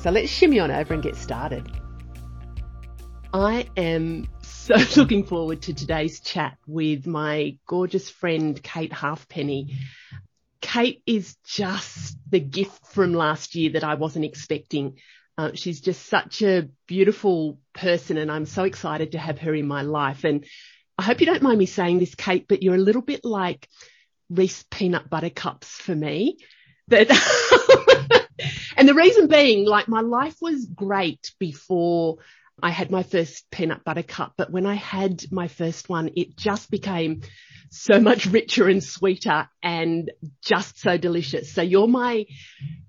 So let's shimmy on over and get started. I am so looking forward to today's chat with my gorgeous friend Kate Halfpenny. Kate is just the gift from last year that I wasn't expecting. Uh, she's just such a beautiful person and I'm so excited to have her in my life. And I hope you don't mind me saying this, Kate, but you're a little bit like Reese peanut butter cups for me. That, and the reason being, like my life was great before I had my first peanut butter cup, but when I had my first one, it just became so much richer and sweeter and just so delicious. So you're my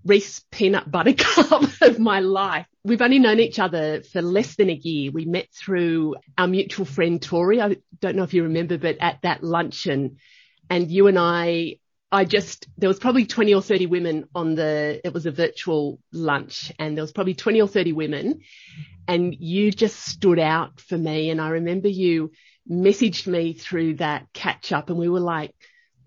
Reese peanut butter cup of my life. We've only known each other for less than a year. We met through our mutual friend Tori. I don't know if you remember, but at that luncheon and you and I I just, there was probably 20 or 30 women on the, it was a virtual lunch and there was probably 20 or 30 women and you just stood out for me. And I remember you messaged me through that catch up and we were like,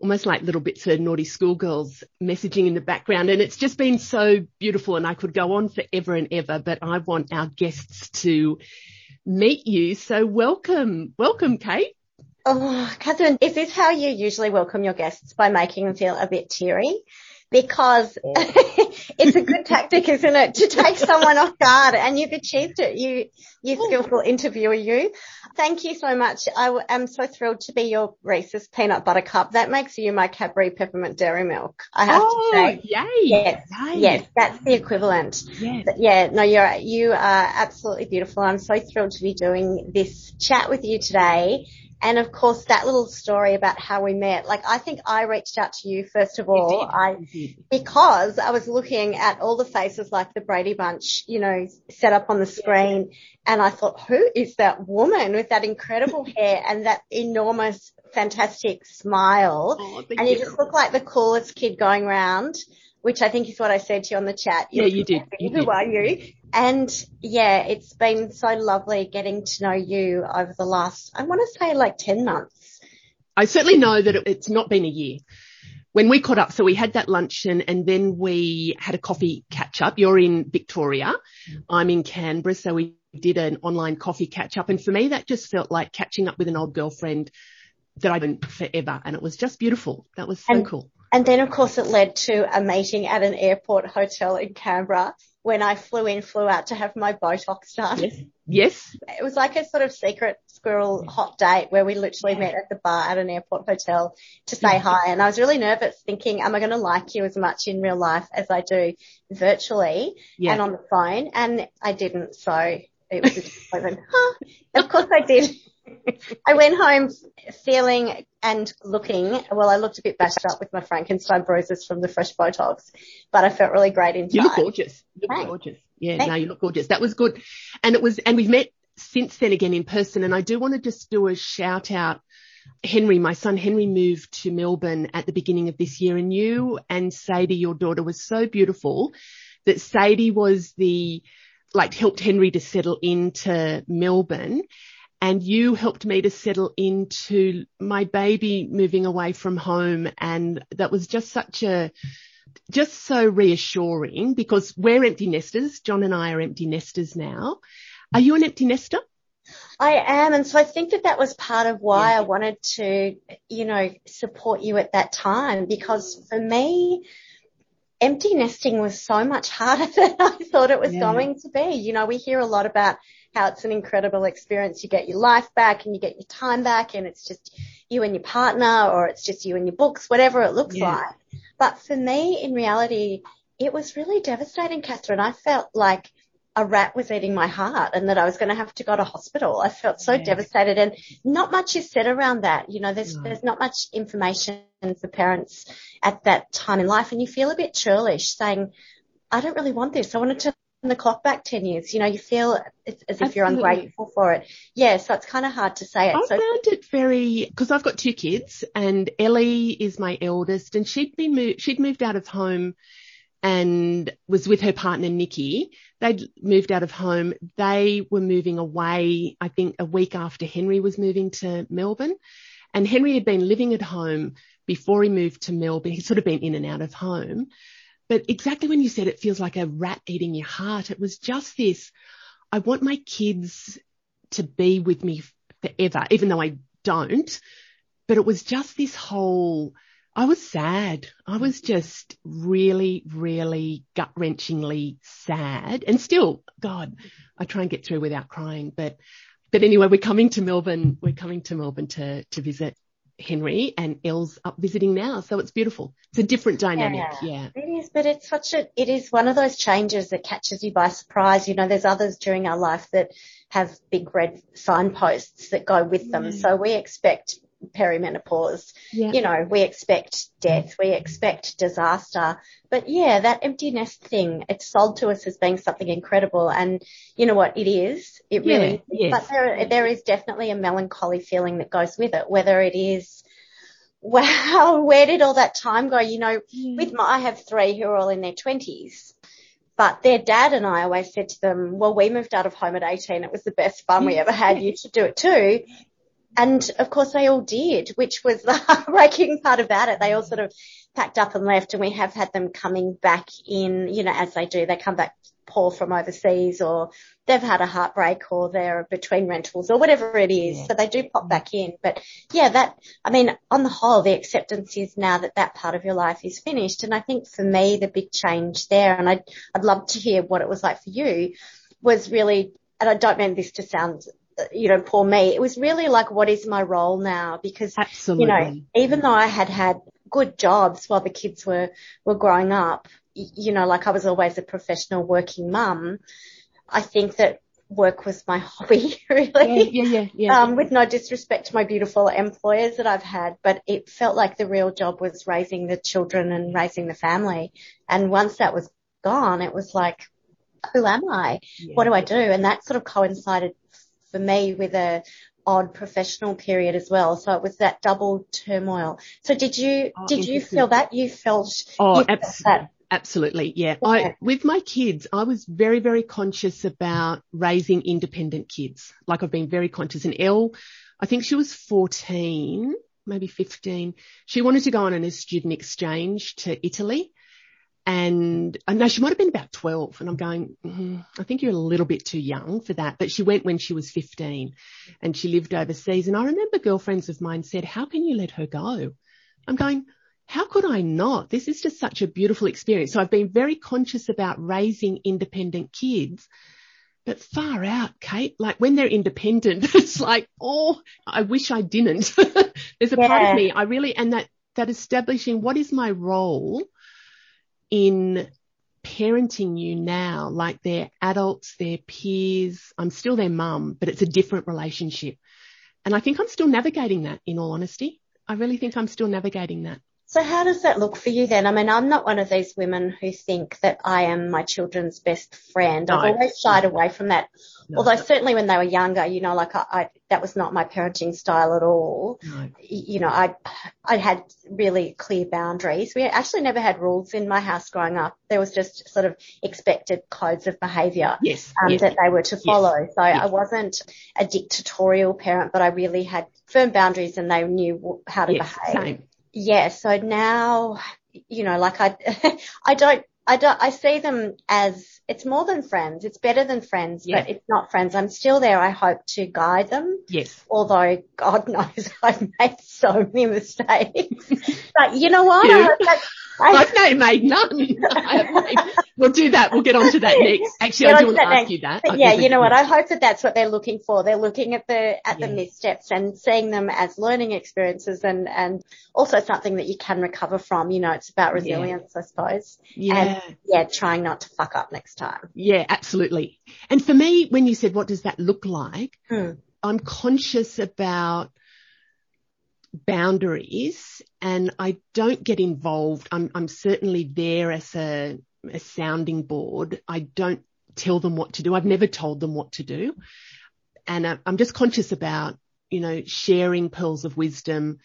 almost like little bits of naughty schoolgirls messaging in the background. And it's just been so beautiful and I could go on forever and ever, but I want our guests to meet you. So welcome, welcome, Kate. Oh, Catherine, is this how you usually welcome your guests by making them feel a bit teary? Because oh. it's a good tactic, isn't it, to take someone off guard and you've achieved it. You, you oh. skillful interviewer, you. Thank you so much. I am so thrilled to be your Reese's peanut butter cup. That makes you my Cadbury peppermint dairy milk. I have oh, to say. Yay. Yes. Yay. Yes. That's the equivalent. Yes. But yeah, no, you're, you are absolutely beautiful. I'm so thrilled to be doing this chat with you today and of course, that little story about how we met, like I think I reached out to you first of all, I, because I was looking at all the faces like the Brady Bunch, you know, set up on the screen. And I thought, who is that woman with that incredible hair and that enormous, fantastic smile? Oh, and you, you just look like the coolest kid going around which I think is what I said to you on the chat. Yeah, you did. You Who did. are you? And yeah, it's been so lovely getting to know you over the last, I want to say like 10 months. I certainly know that it's not been a year. When we caught up, so we had that luncheon and then we had a coffee catch up. You're in Victoria. Mm-hmm. I'm in Canberra. So we did an online coffee catch up. And for me, that just felt like catching up with an old girlfriend that I've known forever. And it was just beautiful. That was so and, cool. And then of course it led to a meeting at an airport hotel in Canberra when I flew in, flew out to have my Botox done. Yes. Yes. It was like a sort of secret squirrel hot date where we literally met at the bar at an airport hotel to say mm-hmm. hi. And I was really nervous thinking, am I going to like you as much in real life as I do virtually Yeah. and on the phone? And I didn't. So it was a disappointment. Huh, of course I did. I went home feeling and looking, well, I looked a bit bashed up with my Frankenstein bruises from the fresh Botox, but I felt really great inside. You look gorgeous. You look Thanks. gorgeous. Yeah, Thanks. no, you look gorgeous. That was good. And it was, and we've met since then again in person. And I do want to just do a shout out. Henry, my son Henry moved to Melbourne at the beginning of this year and you and Sadie, your daughter was so beautiful that Sadie was the, like helped Henry to settle into Melbourne and you helped me to settle into my baby moving away from home. And that was just such a, just so reassuring because we're empty nesters. John and I are empty nesters now. Are you an empty nester? I am. And so I think that that was part of why Yeah. I wanted to, you know, support you at that time because for me, empty nesting was so much harder than I thought it was yeah. going to be. You know, we hear a lot about how it's an incredible experience. You get your life back and you get your time back and it's just you and your partner or it's just you and your books, whatever it looks yeah. like. But for me, in reality, it was really devastating, Catherine. I felt like a rat was eating my heart and that I was going to have to go to hospital. I felt so yeah. devastated and not much is said around that. You know, there's, no. there's not much information for parents at that time in life and you feel a bit churlish saying, I don't really want this. I wanted to turn the clock back 10 years. You know, you feel as if Absolutely. you're ungrateful for it. Yeah. So it's kind of hard to say it. I so, found it very, cause I've got two kids and Ellie is my eldest and she'd been moved, she'd moved out of home and was with her partner Nikki. They'd moved out of home. They were moving away, I think a week after Henry was moving to Melbourne. And Henry had been living at home before he moved to Melbourne. He'd sort of been in and out of home. But exactly when you said it feels like a rat eating your heart, it was just this. I want my kids to be with me forever, even though I don't. But it was just this whole, I was sad. I was just really, really gut wrenchingly sad and still, God, I try and get through without crying. But, but anyway, we're coming to Melbourne. We're coming to Melbourne to, to visit Henry and Elle's up visiting now. So it's beautiful. It's a different dynamic. Yeah. yeah. It is, but it's such a, it is one of those changes that catches you by surprise. You know, there's others during our life that have big red signposts that go with them. Mm. So we expect perimenopause. Yeah. You know, we expect death, we expect disaster. But yeah, that empty nest thing, it's sold to us as being something incredible. And you know what? It is. It yeah, really is. But there, there is definitely a melancholy feeling that goes with it, whether it is, wow, where did all that time go? You know, mm. with my, I have three who are all in their twenties. But their dad and I always said to them, well, we moved out of home at 18. It was the best fun we ever had. You should do it too. And of course they all did, which was the heartbreaking part about it. They all sort of packed up and left and we have had them coming back in, you know, as they do, they come back poor from overseas or they've had a heartbreak or they're between rentals or whatever it is. Yeah. So they do pop back in. But yeah, that, I mean, on the whole, the acceptance is now that that part of your life is finished. And I think for me, the big change there, and I'd, I'd love to hear what it was like for you was really, and I don't mean this to sound you know, poor me. It was really like, what is my role now? Because, Absolutely. you know, even though I had had good jobs while the kids were, were growing up, you know, like I was always a professional working mum, I think that work was my hobby, really. Yeah, yeah, yeah. yeah. Um, with no disrespect to my beautiful employers that I've had, but it felt like the real job was raising the children and raising the family. And once that was gone, it was like, who am I? Yeah. What do I do? And that sort of coincided for me with a odd professional period as well. So it was that double turmoil. So did you, oh, did you feel that? You felt, oh, you felt that? Absolutely. Yeah. yeah. I, with my kids, I was very, very conscious about raising independent kids. Like I've been very conscious and Elle, I think she was 14, maybe 15. She wanted to go on a student exchange to Italy and uh, no, she might have been about 12 and I'm going, mm, I think you're a little bit too young for that. But she went when she was 15 and she lived overseas. And I remember girlfriends of mine said, how can you let her go? I'm going, how could I not? This is just such a beautiful experience. So I've been very conscious about raising independent kids. But far out, Kate, like when they're independent, it's like, oh, I wish I didn't. There's a yeah. part of me, I really, and that, that establishing what is my role in parenting you now like they're adults, they're peers. I'm still their mum, but it's a different relationship. And I think I'm still navigating that in all honesty. I really think I'm still navigating that. So how does that look for you then? I mean, I'm not one of these women who think that I am my children's best friend. No. I've always shied away from that. No. Although certainly when they were younger, you know, like I, I that was not my parenting style at all. No. You know, I, I had really clear boundaries. We actually never had rules in my house growing up. There was just sort of expected codes of behaviour yes, um, yes. that they were to follow. Yes. So. I wasn't a dictatorial parent, but I really had firm boundaries and they knew how to behave. Same yeah, so now, you know, like I, I don't, I don't, I see them as it's more than friends. It's better than friends, Yeah. but it's not friends. I'm still there. I hope to guide them. Yes. Although God knows I've made so many mistakes. but you know what? I hope that- I've no, made none. Made- we'll do that. We'll get on to that next. Actually, Get I do want to ask next. you that. But I- yeah, you know what? I hope that that's what they're looking for. They're looking at the at the missteps and seeing them as learning experiences and and also something that you can recover from. You know, it's about Yeah. resilience, I suppose. Yeah. And yeah, trying not to fuck up next time. Yeah, absolutely. And for me, when you said, what does that look like? Hmm. I'm conscious about boundaries and I don't get involved. I'm, I'm certainly there as a, a sounding board. I don't tell them what to do. I've never told them what to do. And I- I'm just conscious about, you know, sharing pearls of wisdom,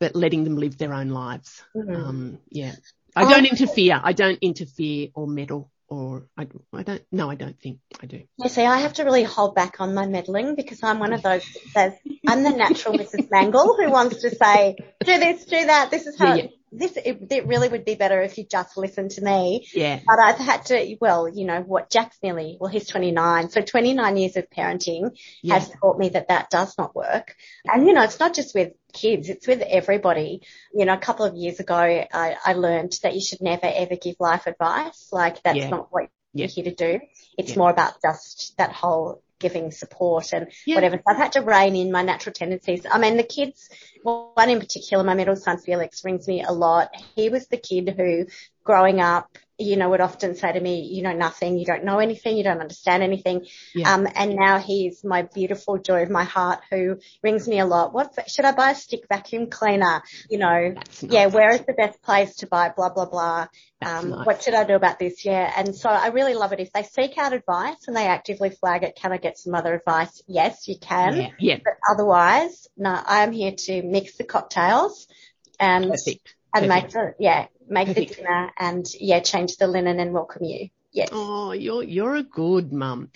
but letting them live their own lives. Mhm. Um, yeah. I don't interfere. I don't interfere or meddle or I, I don't, no, I don't think I do. You see, I have to really hold back on my meddling because I'm one of those that says I'm the natural Mrs. Mangel who wants to say, do this, do that. This is how Yeah, yeah. This. It, it really would be better if you just listen to me. Yeah. But I've had to, well, you know, what Jack's nearly, well, he's 29. So 29 years of parenting Yeah. has taught me that that does not work. And, you know, it's not just with kids, it's with everybody. You know, a couple of years ago, I, I learned that you should never ever give life advice. Like that's Yeah. not what Yeah. you're here to do. It's more about just that whole giving support and Yeah. whatever. So I've had to rein in my natural tendencies. I mean, the kids, one in particular, my middle son Felix rings me a lot. He was the kid who growing up, you know, would often say to me, you know nothing, you don't know anything, you don't understand anything. Yeah. Um, and now he's my beautiful joy of my heart who rings me a lot. What should I buy a stick vacuum cleaner? You know, nice. yeah, where is the best place to buy blah, blah, blah. Um, nice. what should I do about this? Yeah. And so I really love it. If they seek out advice and they actively flag it, can I get some other advice? Yes, you can. yeah. Yeah. But otherwise, no, I'm here to mix the cocktails and, Perfect. And make the, yeah, make Perfect. the dinner and yeah, change the linen and welcome you. Yes. Oh, you're you're a good mum.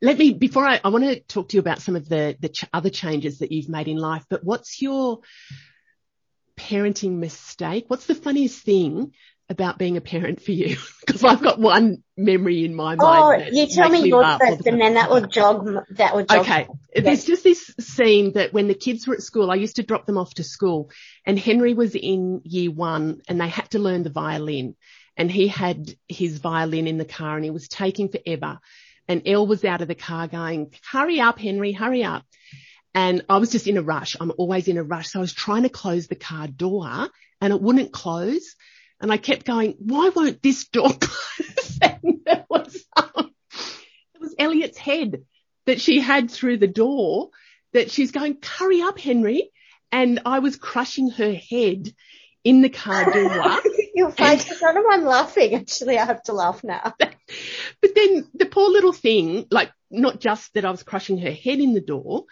Let me before I I want to talk to you about some of the the ch- other changes that you've made in life. But what's your parenting mistake? What's the funniest thing about being a parent for you? Because I've got one memory in my mind. Oh, you tell me yours laugh first and then that will jog, that will jog. Okay. There's just this scene that when the kids were at school, I used to drop them off to school and Henry was in year one and they had to learn the violin and he had his violin in the car and he was taking forever. And Elle was out of the car going, hurry up, Henry, hurry up. And I was just in a rush. I'm always in a rush. So I was trying to close the car door and it wouldn't close. And I kept going, why won't this door close? and it was, um, it was Elliot's head that she had through the door that she's going, hurry up, Henry. And I was crushing her head in the car door. Your face, I don't know why I'm laughing. Actually, I have to laugh now. But then the poor little thing, like not just that I was crushing her head in the door,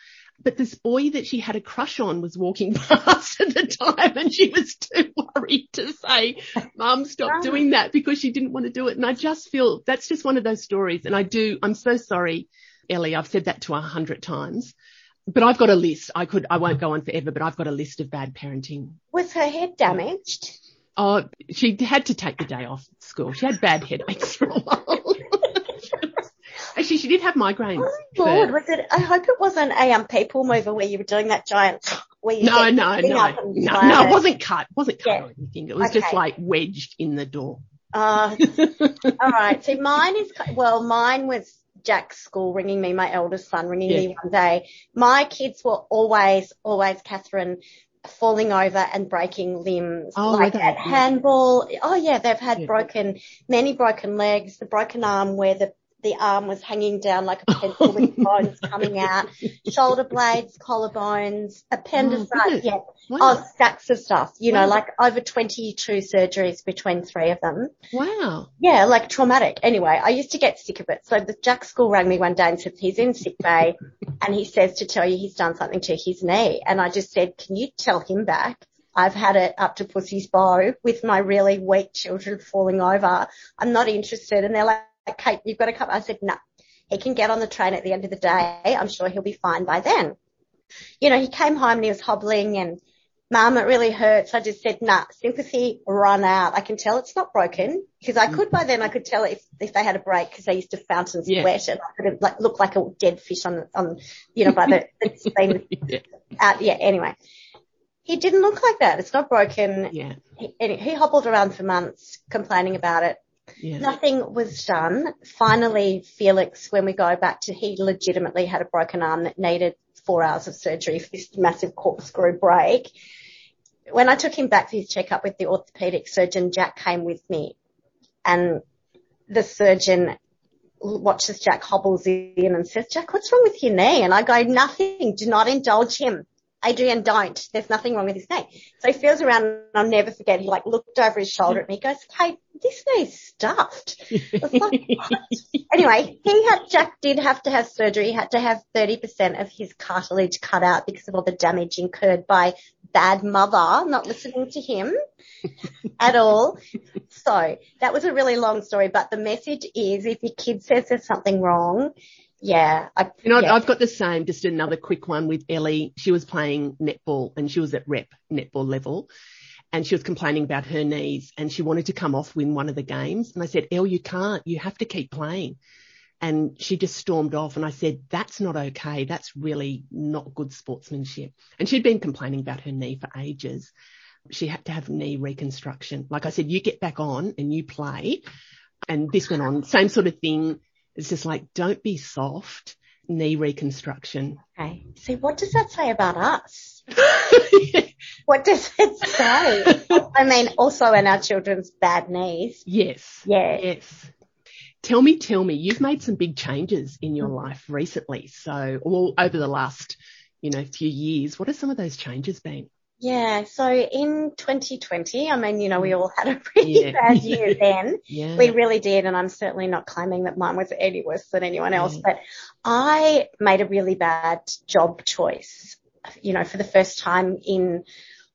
but this boy that she had a crush on was walking past at the time and she was too worried to say, mum, stop doing that because she didn't want to do it. And I just feel that's just one of those stories. And I do, I'm so sorry, Ellie. I've said that to a hundred times, but I've got a list. I could, I won't go on forever, but I've got a list of bad parenting. Was her head damaged? Oh, she had to take the day off school. She had bad headaches for a while. She did have migraines. for- Lord, was it? I hope it wasn't a um, people mover where you were doing that giant. Where you No, no, no, no, no, it. wasn't cut. It wasn't cut Yeah. or anything. It was just like wedged in the door. Uh, all right. So mine is well, mine was Jack's school ringing me, my eldest son ringing Yeah. me one day. My kids were always, always Catherine falling over and breaking limbs. Oh, like at handball. Oh yeah, they've had Yeah. broken, many broken legs, the broken arm where the the arm was hanging down like a pencil with bones coming out, shoulder blades, collarbones, appendicitis, oh, goodness. yeah, Wow. oh, stacks of stuff, you know, like over 22 surgeries between three of them. wow. Yeah, like traumatic. Anyway, I used to get sick of it. So the Jack school rang me one day and said he's in sick bay and he says to tell you he's done something to his knee. And I just said, can you tell him back? I've had it up to pussy's bow with my really weak children falling over. I'm not interested. And they're like, Kate, you've got to come. I said, no, he can get on the train at the end of the day. I'm sure he'll be fine by then. You know, he came home and he was hobbling and Mum, it really hurts. I just said, nah, sympathy, run out. I can tell it's not broken because I mm. could by then I could tell if, if they had a break because they used to fountain Yeah. sweat and I could have like looked like a dead fish on, on, you know, by the, it's been yeah. out. Yeah. Anyway, he didn't look like that. It's not broken. Yeah. He, and he hobbled around for months complaining about it. Yeah. Nothing was done. Finally, Felix, when we go back to, he legitimately had a broken arm that needed four hours of surgery for this massive corkscrew break. When I took him back for his checkup with the orthopedic surgeon, Jack came with me and the surgeon watches Jack hobbles in and says, Jack, what's wrong with your knee? And I go, nothing. Do not indulge him. Adrian, don't. There's nothing wrong with his knee. So he feels around and I'll never forget. He like looked over his shoulder at me. He goes, hey, this knee's stuffed. Like, anyway, he had, Jack did have to have surgery. He had to have 30% of his cartilage cut out because of all the damage incurred by bad mother not listening to him at all. So that was a really long story, but the message is if your kid says there's something wrong, yeah, I, You know, yeah. I've got the same, just another quick one with Ellie. She was playing netball and she was at rep netball level and she was complaining about her knees and she wanted to come off win one of the games. And I said, Elle, you can't, you have to keep playing. And she just stormed off and I said, that's not okay. That's really not good sportsmanship. And she'd been complaining about her knee for ages. She had to have knee reconstruction. Like I said, you get back on and you play. And this went on, same sort of thing. It's just like, don't be soft. Knee reconstruction. Okay. See, what does that say about us? What does it say? I mean, also in our children's bad knees. yes. Yeah. Yes. Tell me, tell me, you've made some big changes in your mm. life recently. So, well, over the last, you know, few years, what have some of those changes been? Yeah. So in 2020, I mean, you know, we mm. all had a pretty Yeah. bad year then. Yeah. We really did. And I'm certainly not claiming that mine was any worse than anyone else, Yeah. but I made a really bad job choice, you know, for the first time in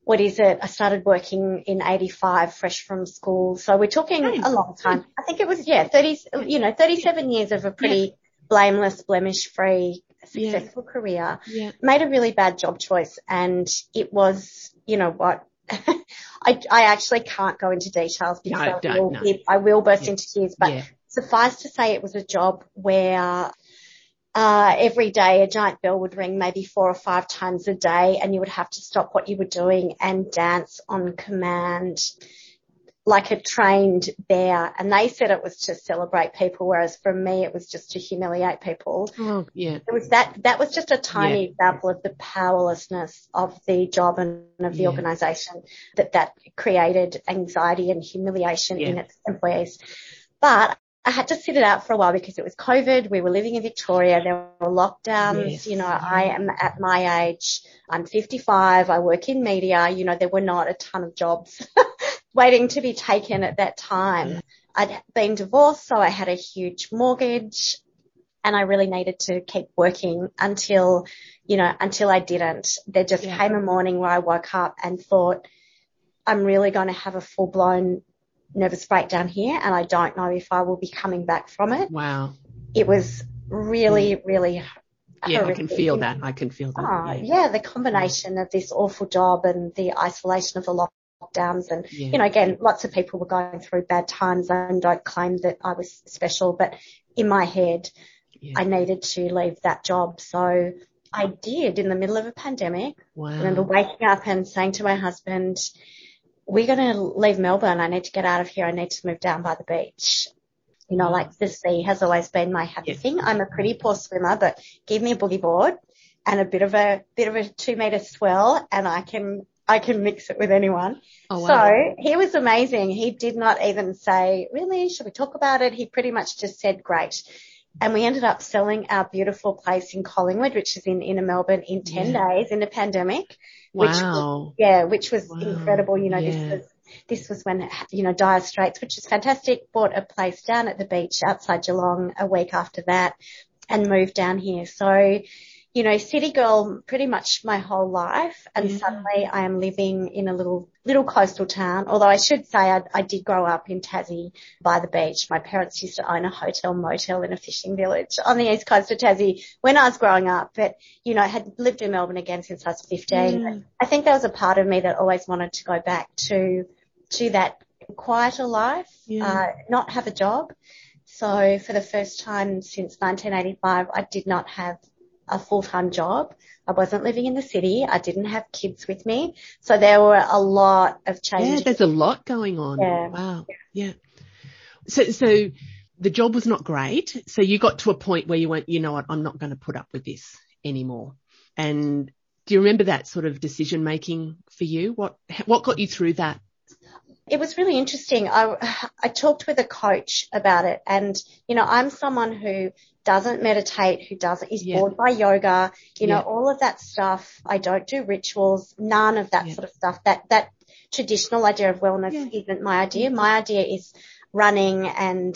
what is it? I started working in 85 fresh from school. So we're talking Nice. a long time. I think it was, yeah, 30, you know, 37 years of a pretty blameless, blemish free, Yeah. successful career yeah. made a really bad job choice and it was, you know what, I, I actually can't go into details because No, I, will, no. I will burst Yeah. into tears, but yeah. suffice to say it was a job where uh, every day a giant bell would ring maybe four or five times a day and you would have to stop what you were doing and dance on command like a trained bear. And they said it was to celebrate people, whereas for me it was just to humiliate people Oh, yeah. it was that that was just a tiny Yeah. example of the powerlessness of the job and of the Yeah. organisation that that created anxiety and humiliation in its employees. But I had to sit it out for a while because it was COVID. We were living in Victoria. There were lockdowns. Yes. You know, I am at my age. I'm 55. I work in media. You know, there were not a ton of jobs waiting to be taken at that time. Mm. I'd been divorced, so I had a huge mortgage and I really needed to keep working until, you know, until I didn't. There just Yeah. came a morning where I woke up and thought, I'm really going to have a full blown nervous breakdown here and I don't know if I will be coming back from it. Wow. It was really, mm. really Yeah, I can feel that. I can feel that. Oh, yeah. yeah, the combination of this awful job and the isolation of the lockdowns and, Yeah. you know, again, lots of people were going through bad times and don't claim that I was special, but in my head, Yeah. I needed to leave that job. So I did in the middle of a pandemic. Wow. I remember waking up and saying to my husband, we're going to leave Melbourne. I need to get out of here. I need to move down by the beach. You know, mm. like the sea has always been my happy thing. I'm a pretty poor swimmer, but give me a boogie board and a bit of a, bit of a two meter swell and I can, I can mix it with anyone. Oh, wow. So he was amazing. He did not even say, really, should we talk about it? He pretty much just said, great. And we ended up selling our beautiful place in Collingwood, which is in inner Melbourne in 10 Yeah. days in a pandemic. which was- wow. Yeah, which was Wow. incredible. You know, Yeah. this was, this was when, you know, Dire Straits, which is fantastic, bought a place down at the beach outside Geelong a week after that and moved down here. So, you know, city girl pretty much my whole life. And Yeah. suddenly I am living in a little, little coastal town. Although I should say I, I did grow up in Tassie by the beach. My parents used to own a hotel motel in a fishing village on the east coast of Tassie when I was growing up. But, you know, I had lived in Melbourne again since I was 15. Yeah. I think there was a part of me that always wanted to go back to, to that quieter life, Yeah. uh, not have a job. So for the first time since 1985, I did not have a full-time job. I wasn't living in the city. I didn't have kids with me. So there were a lot of changes. Yeah, there's a lot going on. Yeah. Wow. Yeah. So, so the job was not great. So you got to a point where you went, you know what, I'm not going to put up with this anymore. And do you remember that sort of decision making for you? What, what got you through that? it was really interesting. I, I talked with a coach about it and, you know, I'm someone who doesn't meditate, who doesn't, is Yeah. bored by yoga, you know, Yeah. all of that stuff. I don't do rituals, none of that Yeah. sort of stuff. That, that traditional idea of wellness isn't my idea. My idea is running and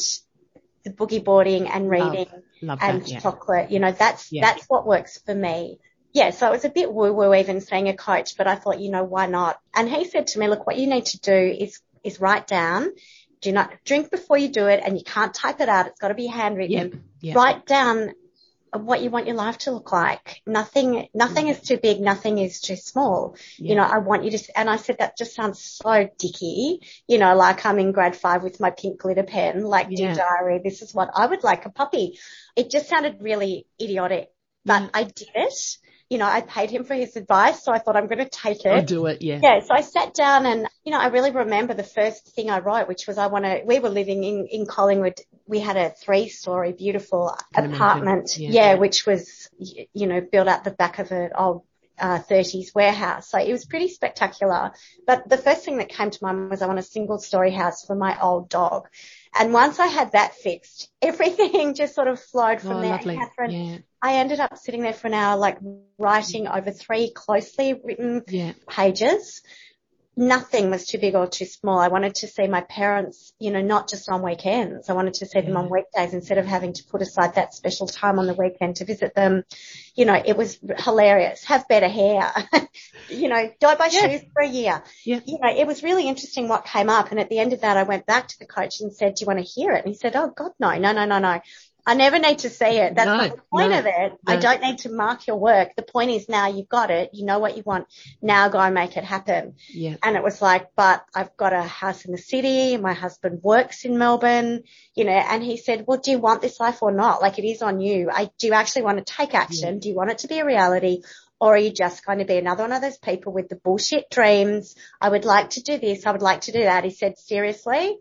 the boogie boarding and reading Love and that. Chocolate. You know, that's that's what works for me. Yeah, so it was a bit woo woo even seeing a coach, but I thought, you know, why not? And he said to me, look, what you need to do is is write down. Do not drink before you do it, and you can't type it out. It's got to be handwritten. Yeah. Yeah. Write down what you want your life to look like. Nothing, nothing is too big. Nothing is too small. Yeah. You know, I want you to, and I said that just sounds so dicky, you know, like I'm in grade five with my pink glitter pen, like Yeah. dear diary, this is what I would like a puppy. It just sounded really idiotic, but Yeah. I did it. You know, I paid him for his advice, so I thought I'm going to take it. I'll do it. Yeah. Yeah, so I sat down and, you know, I really remember the first thing I wrote, which was I want to, we were living in, in Collingwood. We had a three story beautiful apartment. Yeah. Yeah, which was, y- you know, built out the back of an old, uh, 30s warehouse. So it was pretty spectacular. But the first thing that came to mind was I want a single story house for my old dog. And once I had that fixed, everything just sort of flowed from Oh, there. lovely. Catherine, Yeah. I ended up sitting there for an hour, like writing over three closely written Yeah. pages. Nothing was too big or too small. I wanted to see my parents, you know, not just on weekends. I wanted to see them on mm. weekdays instead of having to put aside that special time on the weekend to visit them. You know, it was hilarious. Have better hair. you know, don't buy Yeah. shoes for a year. Yeah. You know, it was really interesting what came up. And at the end of that, I went back to the coach and said, do you want to hear it? And he said, oh God, no, no, no, no, no. I never need to see it. That's No, the point no, of it. I don't need to mark your work. The point is now you've got it. You know what you want. Now go and make it happen. Yeah. And it was like, but I've got a house in the city. My husband works in Melbourne, you know, and he said, well, do you want this life or not? Like it is on you. I, do you actually want to take action? Do you want it to be a reality? Or are you just going to be another one of those people with the bullshit dreams? I would like to do this. I would like to do that. He said, seriously,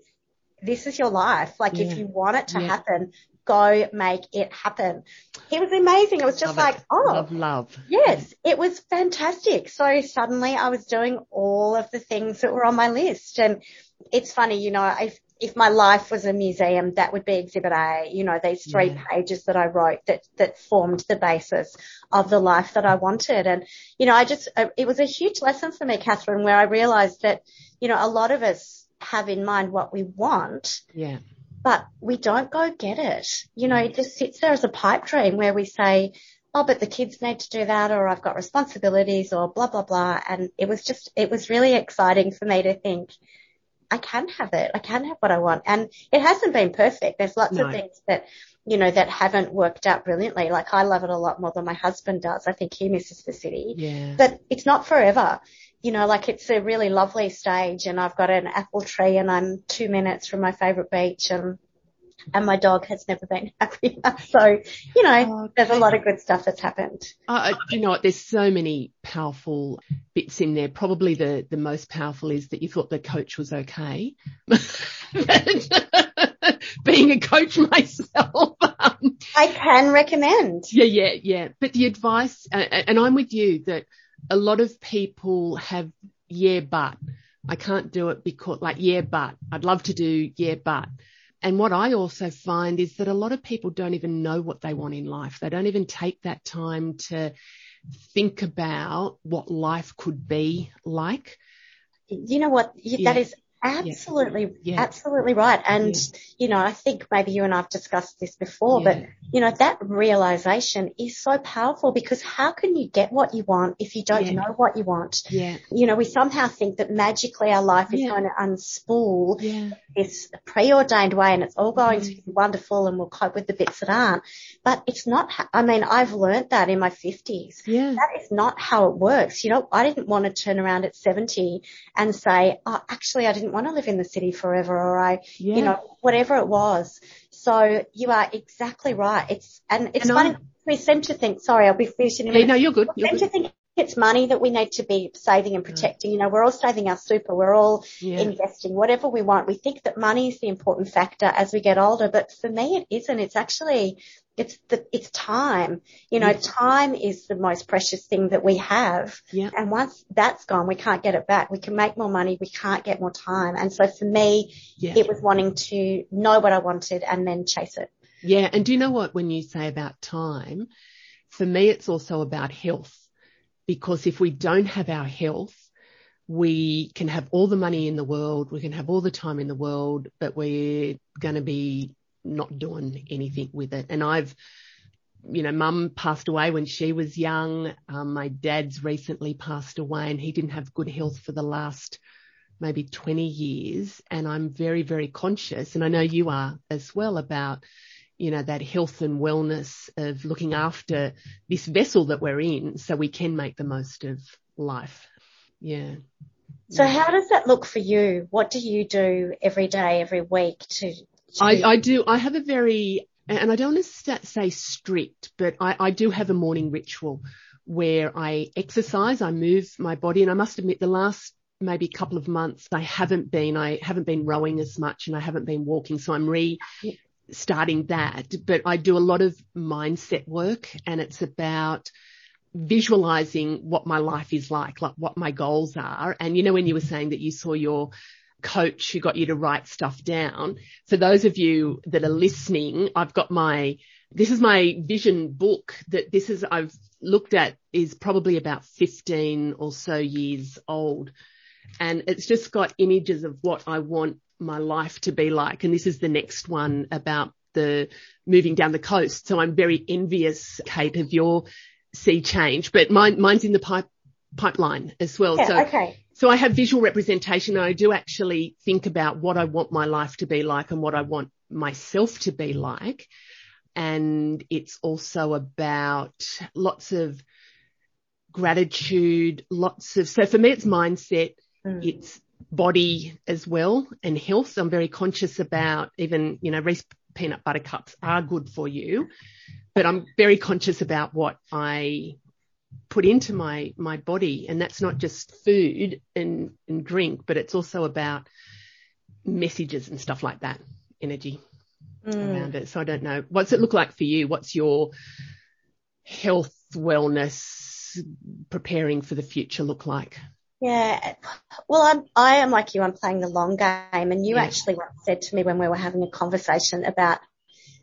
this is your life. Like Yeah. if you want it to Yeah. happen, go make it happen. He was amazing. It was just Love it. like, oh, Love, love. Yes, it was fantastic. So suddenly I was doing all of the things that were on my list. And it's funny, you know, if, if my life was a museum, that would be exhibit A, you know, these three Yeah. pages that I wrote that, that formed the basis of the life that I wanted. And, you know, I just, uh, it was a huge lesson for me, Catherine, where I realized that, you know, a lot of us have in mind what we want, Yeah. But we don't go get it. You know, it mm. just sits there as a pipe dream where we say, oh, but the kids need to do that or I've got responsibilities or blah, blah, blah. And it was just, it was really exciting for me to think, I can have it. I can have what I want. And it hasn't been perfect. There's lots No. of things that, you know, that haven't worked out brilliantly. Like I love it a lot more than my husband does. I think he misses the city Yeah. but it's not forever. You know, like it's a really lovely stage and I've got an apple tree and I'm two minutes from my favorite beach and, and my dog has never been happier. So, you know, Oh, there's a lot of good stuff that's happened. Uh, you know what? There's so many powerful bits in there. Probably the, the most powerful is that you thought the coach was okay. Being a coach myself. um, I can recommend. yeah, yeah, yeah. But the advice, uh, and I'm with you that a lot of people have, yeah, but I can't do it because like, yeah, but I'd love to do, yeah, but. And what I also find is that a lot of people don't even know what they want in life. They don't even take that time to think about what life could be like. You know what? Yeah. That is Absolutely, yeah. absolutely right. And, yeah. you know, I think maybe you and I've discussed this before, yeah. but, you know, that realization is so powerful because how can you get what you want if you don't know what you want? Yeah. You know, we somehow think that magically our life is going to unspool this preordained way and it's all going to mm. be wonderful and we'll cope with the bits that aren't. But it's not, I mean, I've learned that in my 50s. Yeah. That is not how it works. You know, I didn't want to turn around at 70 and say, oh, actually, I didn't want to live in the city forever or I, yeah. you know, whatever it was. So you are exactly right. It's, and it's and funny. I, we seem to think, sorry, I'll be finishing minute. no, you're good. You're good. to think it's money that we need to be saving and mm. protecting. You know, we're all saving our super. We're all yeah. investing whatever we want. We think that money is the important factor as we get older, but for me, it isn't. It's actually it's the, it's time. You know, yeah. time is the most precious thing that we have. Yeah. And once that's gone, we can't get it back. We can make more money. We can't get more time. And so for me, yeah. it was wanting to know what I wanted and then chase it. Yeah. And do you know what, when you say about time, for me, it's also about health because if we don't have our health, we can have all the money in the world, we can have all the time in the world, but we're going to be not doing anything with it. And I've, you know, mum passed away when she was young. Um, my dad's recently passed away and he didn't have good health for the last maybe 20 years. And I'm very, very conscious. And I know you are as well about, you know, that health and wellness of looking after this vessel that we're in so we can make the most of life. Yeah. So how does that look for you? What do you do every day, every week to I, I do. I have a very, and I don't want to say strict, but I, I do have a morning ritual where I exercise, I move my body, and I must admit the last maybe a couple of months I haven't been, I haven't been rowing as much and I haven't been walking. So I'm re starting that, but I do a lot of mindset work and it's about visualizing what my life is like, like what my goals are. And you know, when you were saying that you saw your coach who got you to write stuff down. For those of you that are listening, I've got my, this is my vision book that this is, I've looked at is probably about 15 or so years old. And it's just got images of what I want my life to be like. And this is the next one about the moving down the coast. So I'm very envious, Kate, of your sea change, but mine, mine's in the pipe, pipeline as well. Yeah, so okay. So I have visual representation and I do actually think about what I want my life to be like and what I want myself to be like. And it's also about lots of gratitude, lots of, so for me, it's mindset. Mm. It's body as well and health. So I'm very conscious about even, you know, Reese peanut butter cups are good for you, but I'm very conscious about what I put into my my body. And that's not just food and, and drink but it's also about messages and stuff like that energy mm. around it. So i don't know. What's it look like for you? What's your health wellness preparing for the future look like yeah well i'm i am like you i'm playing the long game and you yeah. actually said to me when we were having a conversation about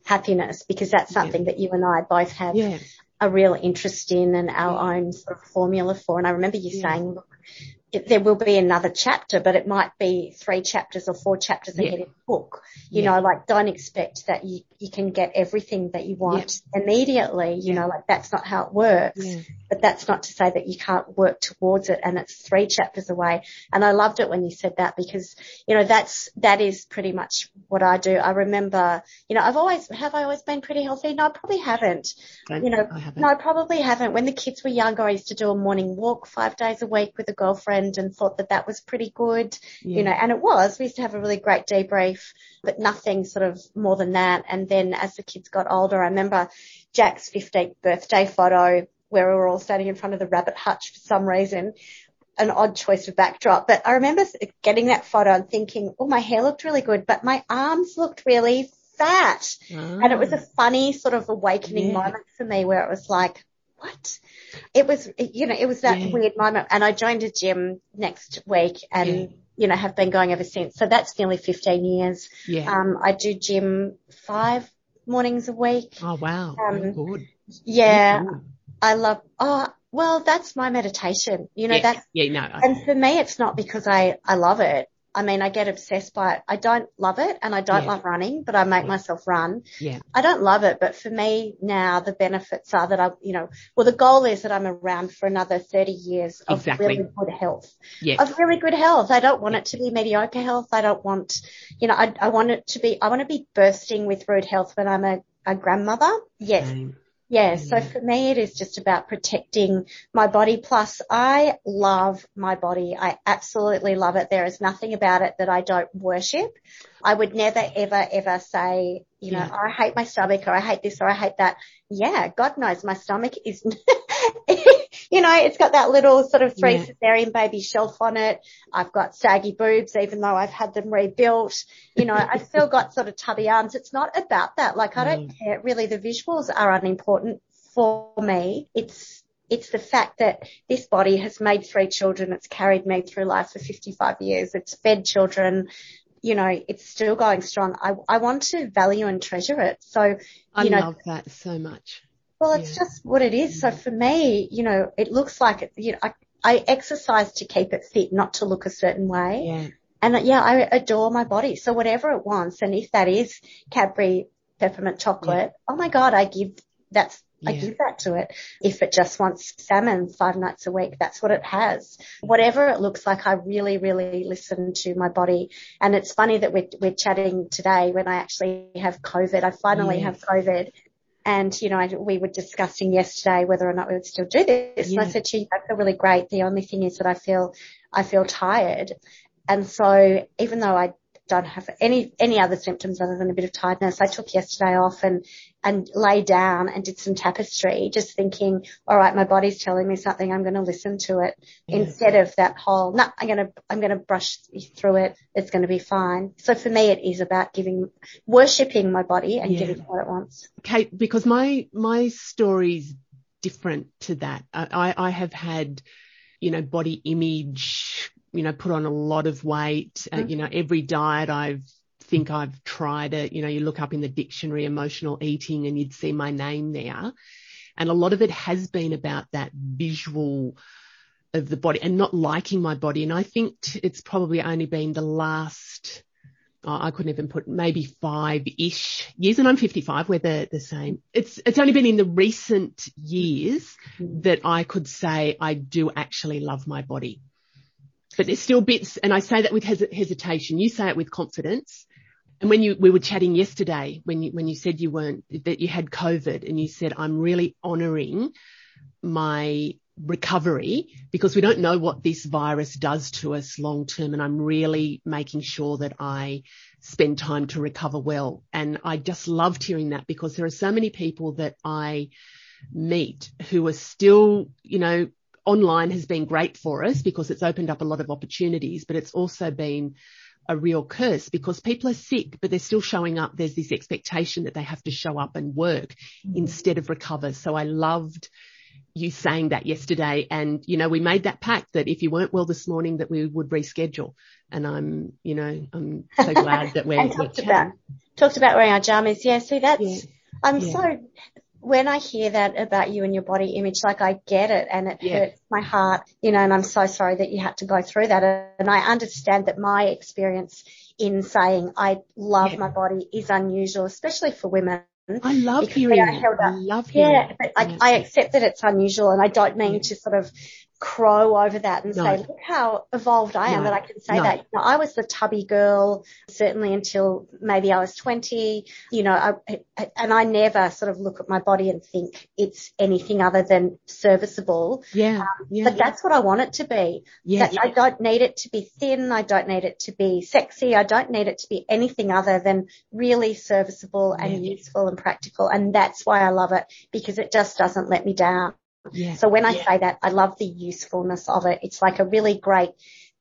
happiness because that's something yeah. that you and i both have yeah a real interest in and our own sort of formula for. And I remember you saying, look, it, there will be another chapter, but it might be three chapters or four chapters yeah. ahead of the book. You yeah. know, like don't expect that you, you can get everything that you want yeah. immediately. You know, like that's not how it works. But that's not to say that you can't work towards it and it's three chapters away. And I loved it when you said that because, you know, that's, that is pretty much what I do. I remember, you know, I've always, have I always been pretty healthy? No, I probably haven't. you know, I haven't. no, I probably haven't. When the kids were younger, I used to do a morning walk five days a week with a girlfriend and thought that that was pretty good, yeah. you know, and it was. We used to have a really great debrief, but nothing sort of more than that. And then as the kids got older, I remember Jack's 15th birthday photo where we were all standing in front of the rabbit hutch for some reason. An odd choice of backdrop, but I remember getting that photo and thinking, oh, my hair looked really good, but my arms looked really fat. Oh. And it was a ah. funny sort of awakening yeah. moment for me where it was like, what? It was, you know, it was that yeah. weird moment. And I joined a gym next week and, yeah. you know, have been going ever since. So that's nearly 15 years. Yeah. Um, I do gym five mornings a week. Oh, wow. Um, good. Yeah. I love, oh, well, that's my meditation. You know, yeah, that's, yeah, no. And for me, it's not because I, I love it. I mean, I get obsessed by it. I don't love it and I don't Yeah. love running, but I make Yeah. myself run. Yeah. I don't love it, but for me now the benefits are that I, you know, well the goal is that I'm around for another 30 years of Exactly. really good health. Yes. Of really good health. I don't want it to be mediocre health. I don't want, you know, I, I want it to be, I want to be bursting with rude health when I'm a, a grandmother. Yes. Same. Yeah, so mm. for me it is just about protecting my body. Plus I love my body. I absolutely love it. There is nothing about it that I don't worship. I would never ever ever say, you know, Yeah. Oh, I hate my stomach or I hate this or I hate that. Yeah, God knows my stomach is, you know, it's got that little sort of three Yeah. cesarean baby shelf on it. I've got saggy boobs even though I've had them rebuilt. You know, I've still got sort of tubby arms. It's not about that. Like I don't Mm. care. Really the visuals are unimportant for me. It's, it's the fact that this body has made three children. It's carried me through life for 55 years. It's fed children. You know, it's still going strong. I, I want to value and treasure it. So, I know, love that so much. Well, it's Yeah. just what it is. So for me, you know, it looks like it, you know, I, I exercise to keep it fit, not to look a certain way. Yeah. And uh, yeah, I adore my body. So whatever it wants, and if that is Cadbury peppermint chocolate, oh my God, I give, that's, I give that to it. If it just wants salmon five nights a week, that's what it has. Whatever it looks like, I really, really listen to my body. And it's funny that we're, we're chatting today when I actually have COVID. I finally Yes. have COVID. And, you know, I, we were discussing yesterday whether or not we would still do this. And I said to you, I feel really great. The only thing is that I feel, I feel tired. And so even though I don't have any, any other symptoms other than a bit of tiredness, I took yesterday off and, and lay down and did some tapestry, just thinking, all right, my body's telling me something. I'm going to listen to it Yeah. instead of that whole, no, I'm going to, I'm going to brush through it. It's going to be fine. So for me, it is about giving, worshipping my body and Yeah. giving it what it wants. Kate, because my my story's different to that. I, I I have had, you know, body image, you know, put on a lot of weight. Uh, Mm. you know, every diet I've think I've tried it. You know, you look up in the dictionary emotional eating and you'd see my name there. And a lot of it has been about that visual of the body and not liking my body. And I think t- it's probably only been the last, oh, I couldn't even put maybe five-ish years, and I'm 55. We're the, the same. It's it's only been in the recent years that I could say I do actually love my body. But there's still bits, and I say that with hes- hesitation. You say it with confidence. And when you we were chatting yesterday, when you when you said you weren't that you had COVID, and you said I'm really honouring my recovery because we don't know what this virus does to us long term and I'm really making sure that I spend time to recover well. And I just loved hearing that because there are so many people that I meet who are still, you know, online has been great for us because it's opened up a lot of opportunities, but it's also been a real curse because people are sick, but they're still showing up. There's this expectation that they have to show up and work mm-hmm. instead of recover. So I loved you saying that yesterday. And, you know, we made that pact that if you weren't well this morning, that we would reschedule. And I'm, you know, I'm so glad that we're, and we're talked about talked about wearing our jammies. Yeah, see that's Yeah. I'm Yeah. so when I hear that about you and your body image, like I get it and it Yeah. hurts my heart, you know, and I'm so sorry that you had to go through that. And I understand that my experience in saying I love Yeah. my body is unusual, especially for women. I love hearing that. I love hearing Yeah, but I, I accept that it's unusual and I don't mean Yeah. to sort of crow over that and No. say, look how evolved I am No. that I can say No. that. You know, I was the tubby girl certainly until maybe I was 20, you know, I, and I never sort of look at my body and think it's anything other than serviceable. Yeah. Um, yeah. But that's what I want it to be. yes. That I don't need it to be thin. I don't need it to be sexy. I don't need it to be anything other than really serviceable and useful and practical. And that's why I love it because it just doesn't let me down. Yeah. So when I Yeah. say that, I love the usefulness of it. It's like a really great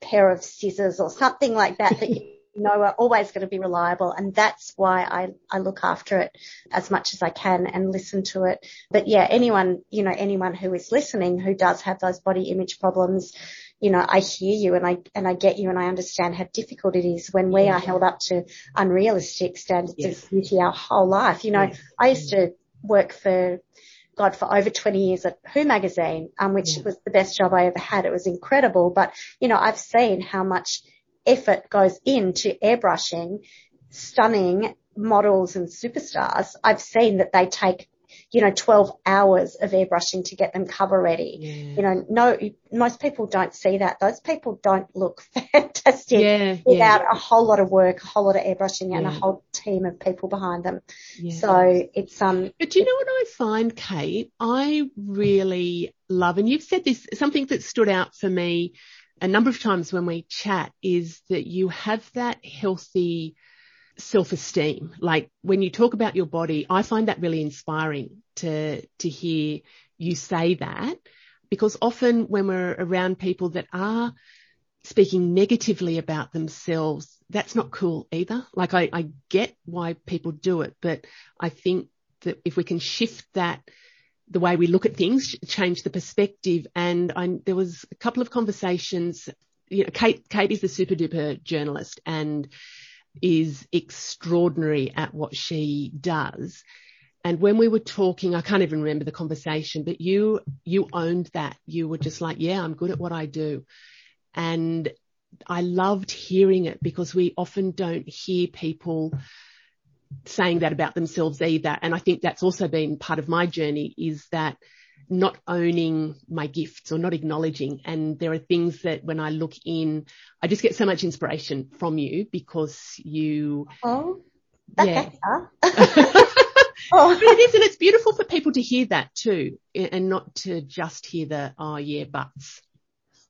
pair of scissors or something like that that you know are always going to be reliable. And that's why I, I look after it as much as I can and listen to it. But yeah, anyone, you know, anyone who is listening who does have those body image problems, you know, I hear you and I, and I get you and I understand how difficult it is when we Yeah. are held up to unrealistic standards Yes. of beauty our whole life. You know, Yes. I used to work for God, for over 20 years at Who magazine, um, which Yeah. was the best job I ever had. It was incredible. But, you know, I've seen how much effort goes into airbrushing stunning models and superstars, I've seen that they take you know, 12 hours of airbrushing to get them cover ready. Yeah. You know, no, most people don't see that. Those people don't look fantastic yeah, without yeah. a whole lot of work, a whole lot of airbrushing and a whole team of people behind them. So it's, um. But do you know what I find, Kate? I really love, and you've said this, something that stood out for me a number of times when we chat is that you have that healthy, self-esteem. Like when you talk about your body, I find that really inspiring to, to hear you say that because often when we're around people that are speaking negatively about themselves, that's not cool either. Like I, I get why people do it, but I think that if we can shift that, the way we look at things, change the perspective. And I, there was a couple of conversations, you know, Kate, Kate is the super duper journalist and is extraordinary at what she does. And when we were talking, I can't even remember the conversation, but you, you owned that. You were just like, yeah, I'm good at what I do. And I loved hearing it because we often don't hear people saying that about themselves either. And I think that's also been part of my journey is that not owning my gifts or not acknowledging. And there are things that when I look in, I just get so much inspiration from you because you. Oh, yeah. oh. but it is, and it's beautiful for people to hear that too, and not to just hear the oh yeah buts.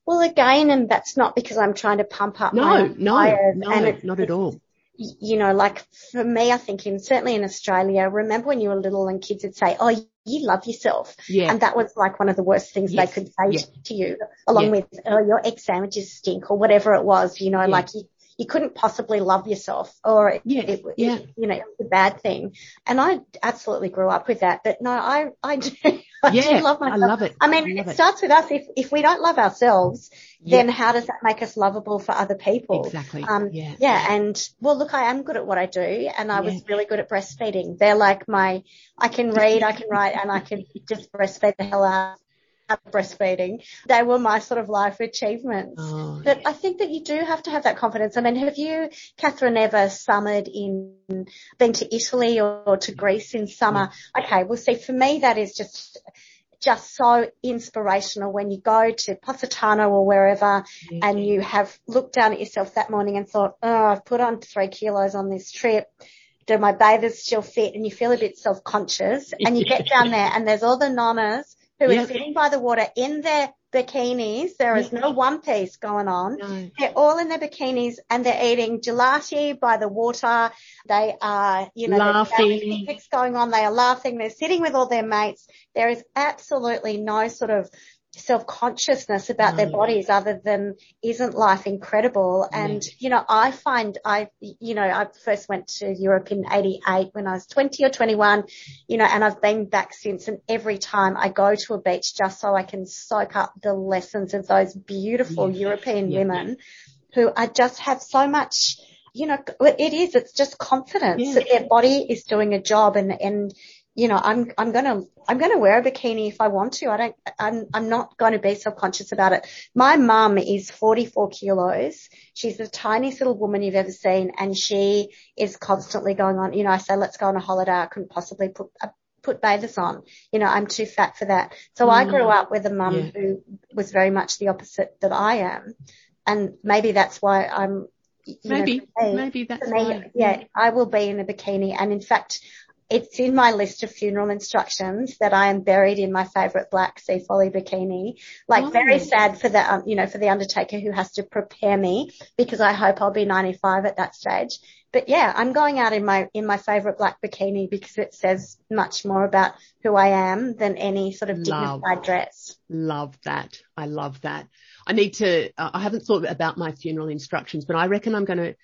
Well, again, and that's not because I'm trying to pump up no, my no, no, and not at all you know, like for me, I think in certainly in Australia, remember when you were little and kids would say, "Oh, you love yourself," yeah. and that was like one of the worst things yes. they could say yeah. to you, along yeah. with, "Oh, your egg sandwiches stink," or whatever it was. You know, yeah. like you, you couldn't possibly love yourself, or it, yeah. It, yeah. It, you know, it was a bad thing. And I absolutely grew up with that, but no, I, I do. I yeah, do love myself. I love it. I mean, I it, it starts with us. If if we don't love ourselves, then how does that make us lovable for other people? Exactly. Um, yeah. yeah. And well, look, I am good at what I do and I yeah. was really good at breastfeeding. They're like my, I can read, I can write and I can just breastfeed the hell out breastfeeding. They were my sort of life achievements. Oh, but yeah. I think that you do have to have that confidence. I mean, have you, Catherine, ever summered in, been to Italy or, or to Greece in summer? Yeah. Okay. Well, see, for me, that is just, just so inspirational when you go to Positano or wherever mm-hmm. and you have looked down at yourself that morning and thought, oh, I've put on three kilos on this trip. Do my bathers still fit? And you feel a bit self-conscious and you get down there and there's all the nonnas who yep. are sitting by the water in their bikinis. There is no one piece going on. No. They're all in their bikinis and they're eating gelati by the water. They are, you know, laughing. picnics going on. They are laughing. They're sitting with all their mates. There is absolutely no sort of self-consciousness about their mm. bodies other than isn't life incredible mm. and yeah. you know I find I you know I first went to Europe in 88 when I was 20 or 21 you know and I've been back since and every time I go to a beach just so I can soak up the lessons of those beautiful yeah. European yeah. women who I just have so much you know, it is, it's just confidence that their body is doing a job and, and, you know, I'm, I'm gonna, I'm gonna wear a bikini if I want to. I don't, I'm, I'm not to be self-conscious about it. My mum is 44 kilos. She's the tiniest little woman you've ever seen and she is constantly going on, you know, I say, let's go on a holiday. I couldn't possibly put, uh, put bathers on. You know, I'm too fat for that. So mm. I grew up with a mum yeah. who was very much the opposite that I am. And maybe that's why I'm, maybe, know, me, maybe that's me, why. Yeah, I will be in a bikini. And in fact, it's in my list of funeral instructions that I am buried in my favorite black Seafolly bikini. Like oh. very sad for the, um, you know, for the undertaker who has to prepare me because I hope I'll be 95 at that stage. But yeah, I'm going out in my, in my favorite black bikini because it says much more about who I am than any sort of dignified love, dress. Love that. I love that. I need to, uh, I haven't thought about my funeral instructions, but I reckon I'm going to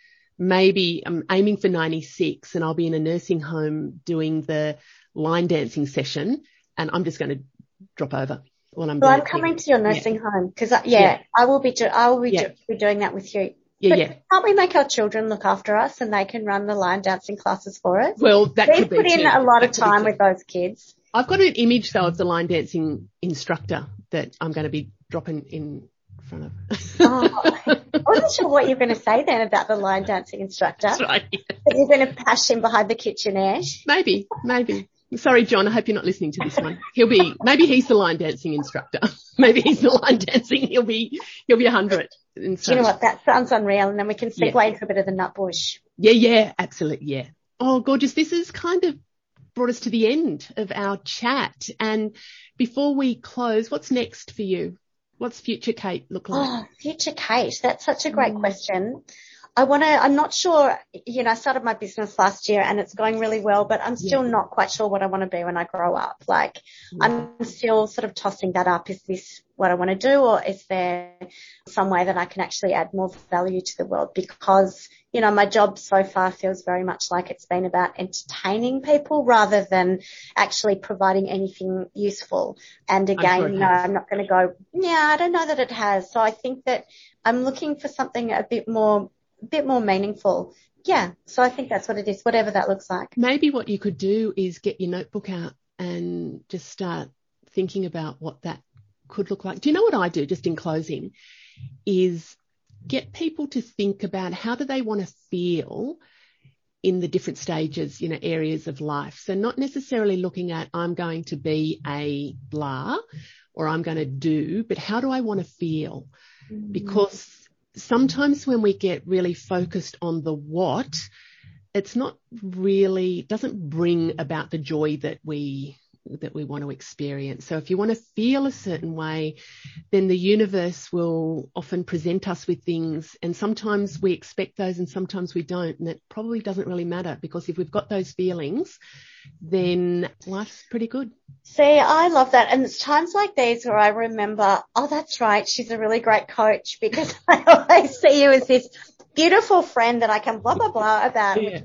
maybe I'm aiming for 96 and I'll be in a nursing home doing the line dancing session and I'm just going to drop over while I'm. Well, I'm coming to your nursing yeah. home because yeah, yeah, I will be. Do, I will be, yeah. do, be doing that with you. Yeah, but yeah. Can't we make our children look after us and they can run the line dancing classes for us? Well, that we could put in too. a lot that of time with those kids. I've got an image though of the line dancing instructor that I'm going to be dropping in front of. oh, I wasn't sure what you were going to say then about the line dancing instructor. That's right. But you're going to pash him behind the kitchenette. Maybe, maybe. Sorry, John. I hope you're not listening to this one. He'll be maybe he's the line dancing instructor. maybe he's the line dancing. He'll be he'll be a hundred. Do you know what? That sounds unreal. And then we can segue yeah. into a bit of the Nutbush. Yeah, yeah, absolutely. Yeah. Oh, gorgeous. This is kind of brought us to the end of our chat. And before we close, what's next for you? What's future Kate look like? Oh, future Kate. That's such a great mm. question. I want to, I'm not sure, you know, I started my business last year and it's going really well, but I'm still yeah. not quite sure what I want to be when I grow up. Like yeah. I'm still sort of tossing that up. Is this what I want to do or is there some way that I can actually add more value to the world? Because, you know, my job so far feels very much like it's been about entertaining people rather than actually providing anything useful. And again, sure you know, I'm not going to go, yeah, I don't know that it has. So I think that I'm looking for something a bit more a bit more meaningful. Yeah. So I think that's what it is, whatever that looks like. Maybe what you could do is get your notebook out and just start thinking about what that could look like. Do you know what I do just in closing is get people to think about how do they want to feel in the different stages, you know, areas of life. So not necessarily looking at I'm going to be a blah or I'm going to do, but how do I want to feel? Mm. Because sometimes when we get really focused on the what, it's not really, doesn't bring about the joy that we that we want to experience. So if you want to feel a certain way, then the universe will often present us with things and sometimes we expect those and sometimes we don't. And it probably doesn't really matter because if we've got those feelings, then life's pretty good. See, I love that. And it's times like these where I remember, oh, that's right. She's a really great coach because I always see you as this beautiful friend that I can blah, blah, blah about. Yeah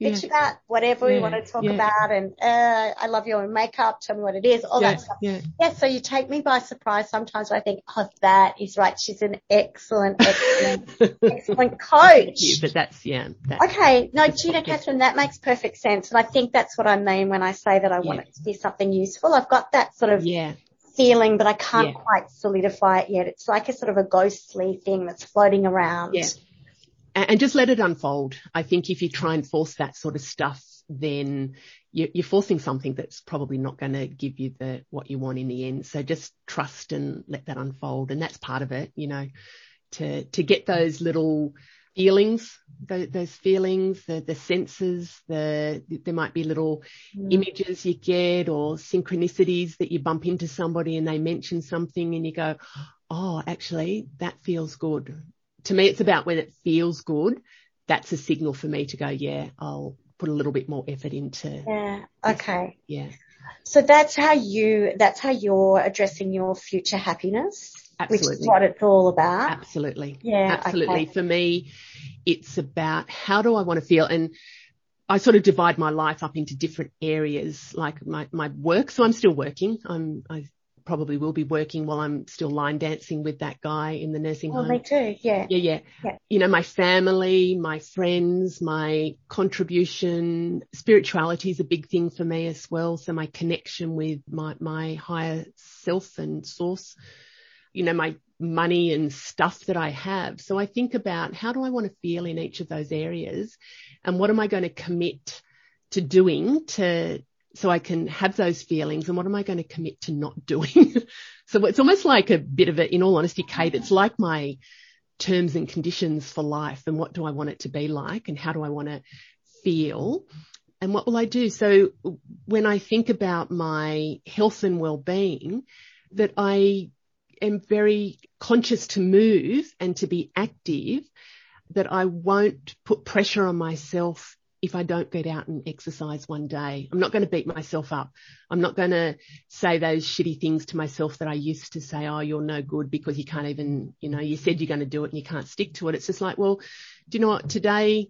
bitch yeah. about whatever yeah. we want to talk yeah. about and uh, I love your own makeup, tell me what it is, all that stuff. Yeah. yeah, so you take me by surprise. Sometimes I think, oh, that is right. She's an excellent, excellent, excellent coach. You, but that's, yeah. That's, okay. No, Gina Catherine, that makes perfect sense. And I think that's what I mean when I say that I want it to be something useful. I've got that sort of yeah feeling, but I can't quite solidify it yet. It's like a sort of a ghostly thing that's floating around. Yeah and just let it unfold. I think if you try and force that sort of stuff, then you're forcing something that's probably not going to give you the what you want in the end. So just trust and let that unfold, and that's part of it. You know, to to get those little feelings, those, those feelings, the the senses, the there might be little mm. images you get or synchronicities that you bump into somebody and they mention something and you go, oh, actually that feels good to me, it's about when it feels good. That's a signal for me to go, yeah, I'll put a little bit more effort into. Yeah. Okay. Yeah. So that's how you, that's how you're addressing your future happiness. Absolutely. Which is what it's all about. Absolutely. Yeah. Absolutely. Okay. For me, it's about how do I want to feel? And I sort of divide my life up into different areas, like my, my work. So I'm still working. I'm, I probably will be working while I'm still line dancing with that guy in the nursing oh, home. me too. Yeah. Yeah, yeah. Yeah. You know, my family, my friends, my contribution, spirituality is a big thing for me as well. So my connection with my, my higher self and source, you know, my money and stuff that I have. So I think about how do I want to feel in each of those areas and what am I going to commit to doing to so I can have those feelings and what am I going to commit to not doing? so it's almost like a bit of a, in all honesty, Kate, it's like my terms and conditions for life and what do I want it to be like and how do I want to feel and what will I do? So when I think about my health and well-being, that I am very conscious to move and to be active, that I won't put pressure on myself if I don't get out and exercise one day. I'm not going to beat myself up. I'm not going to say those shitty things to myself that I used to say, oh, you're no good because you can't even, you know, you said you're going to do it and you can't stick to it. It's just like, well, do you know what? Today,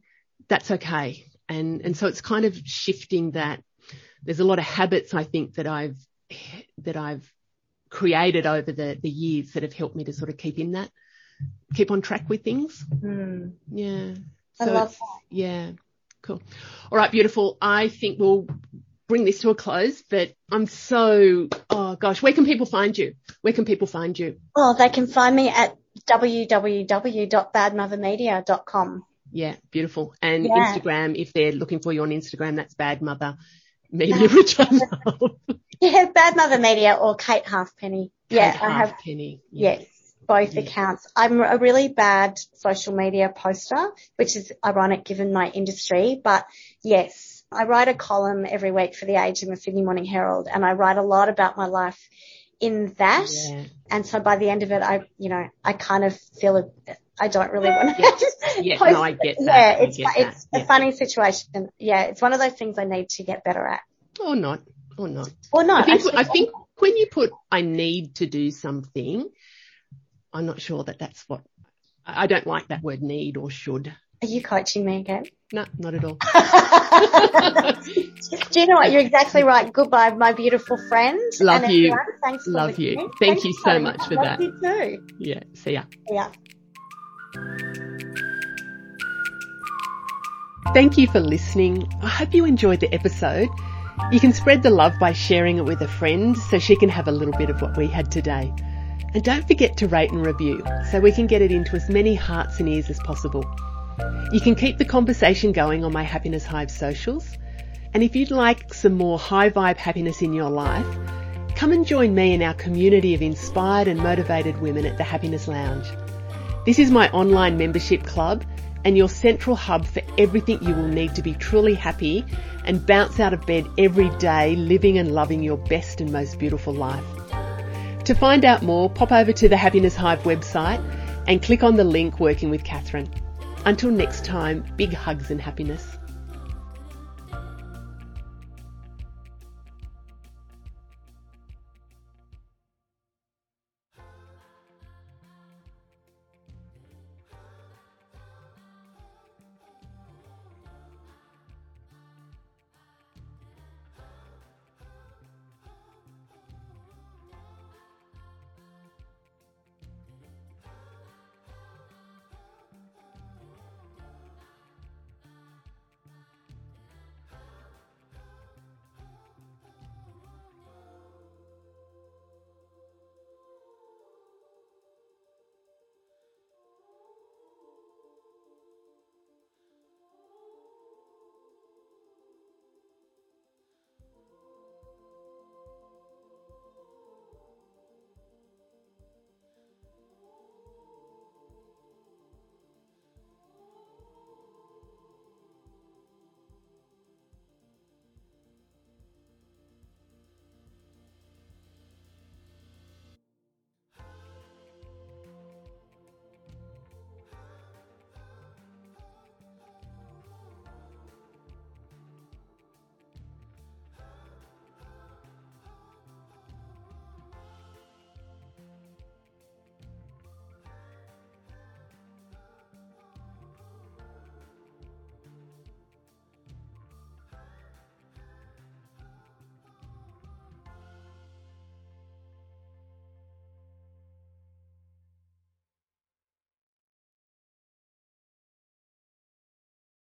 that's okay. And, and so it's kind of shifting that. There's a lot of habits I think that I've, that I've created over the, the years that have helped me to sort of keep in that, keep on track with things. Mm. Yeah. So I love that. Yeah. Cool. All right, beautiful. I think we'll bring this to a close, but I'm so, oh gosh, where can people find you? Where can people find you? Oh, they can find me at www.badmothermedia.com. Yeah, beautiful. And Yeah. Instagram, if they're looking for you on Instagram, that's Bad Mother Media, which I love. Yeah, Bad Mother Media or Kate Halfpenny. Yeah, Kate I have, Halfpenny. Yeah. yes, both Yeah. accounts. I'm a really bad social media poster, which is ironic given my industry, but yes, I write a column every week for The Age and the Sydney Morning Herald and I write a lot about my life in that. Yeah. And so by the end of it, I, you know, I kind of feel it. I don't really want to. Yeah, post no, I get that. Yeah, it's that. a Yeah. funny situation. Yeah, it's one of those things I need to get better at. Or not. Or not. Or not. I think, I think when you put, I need to do something, I'm not sure that that's what, I don't like that word need or should. Are you coaching me again? No, not at all. Do you know what? You're exactly right. Goodbye, my beautiful friend. Love and you. Thanks for Love you. Thank you so much for that. You too. Yeah. See ya. Yeah. Thank you for listening. I hope you enjoyed the episode. You can spread the love by sharing it with a friend so she can have a little bit of what we had today. And don't forget to rate and review so we can get it into as many hearts and ears as possible. You can keep the conversation going on my Happiness Hive socials. And if you'd like some more high vibe happiness in your life, come and join me in our community of inspired and motivated women at the Happiness Lounge. This is my online membership club and your central hub for everything you will need to be truly happy and bounce out of bed every day living and loving your best and most beautiful life. To find out more, pop over to the Happiness Hive website and click on the link Working with Catherine. Until next time, big hugs and happiness.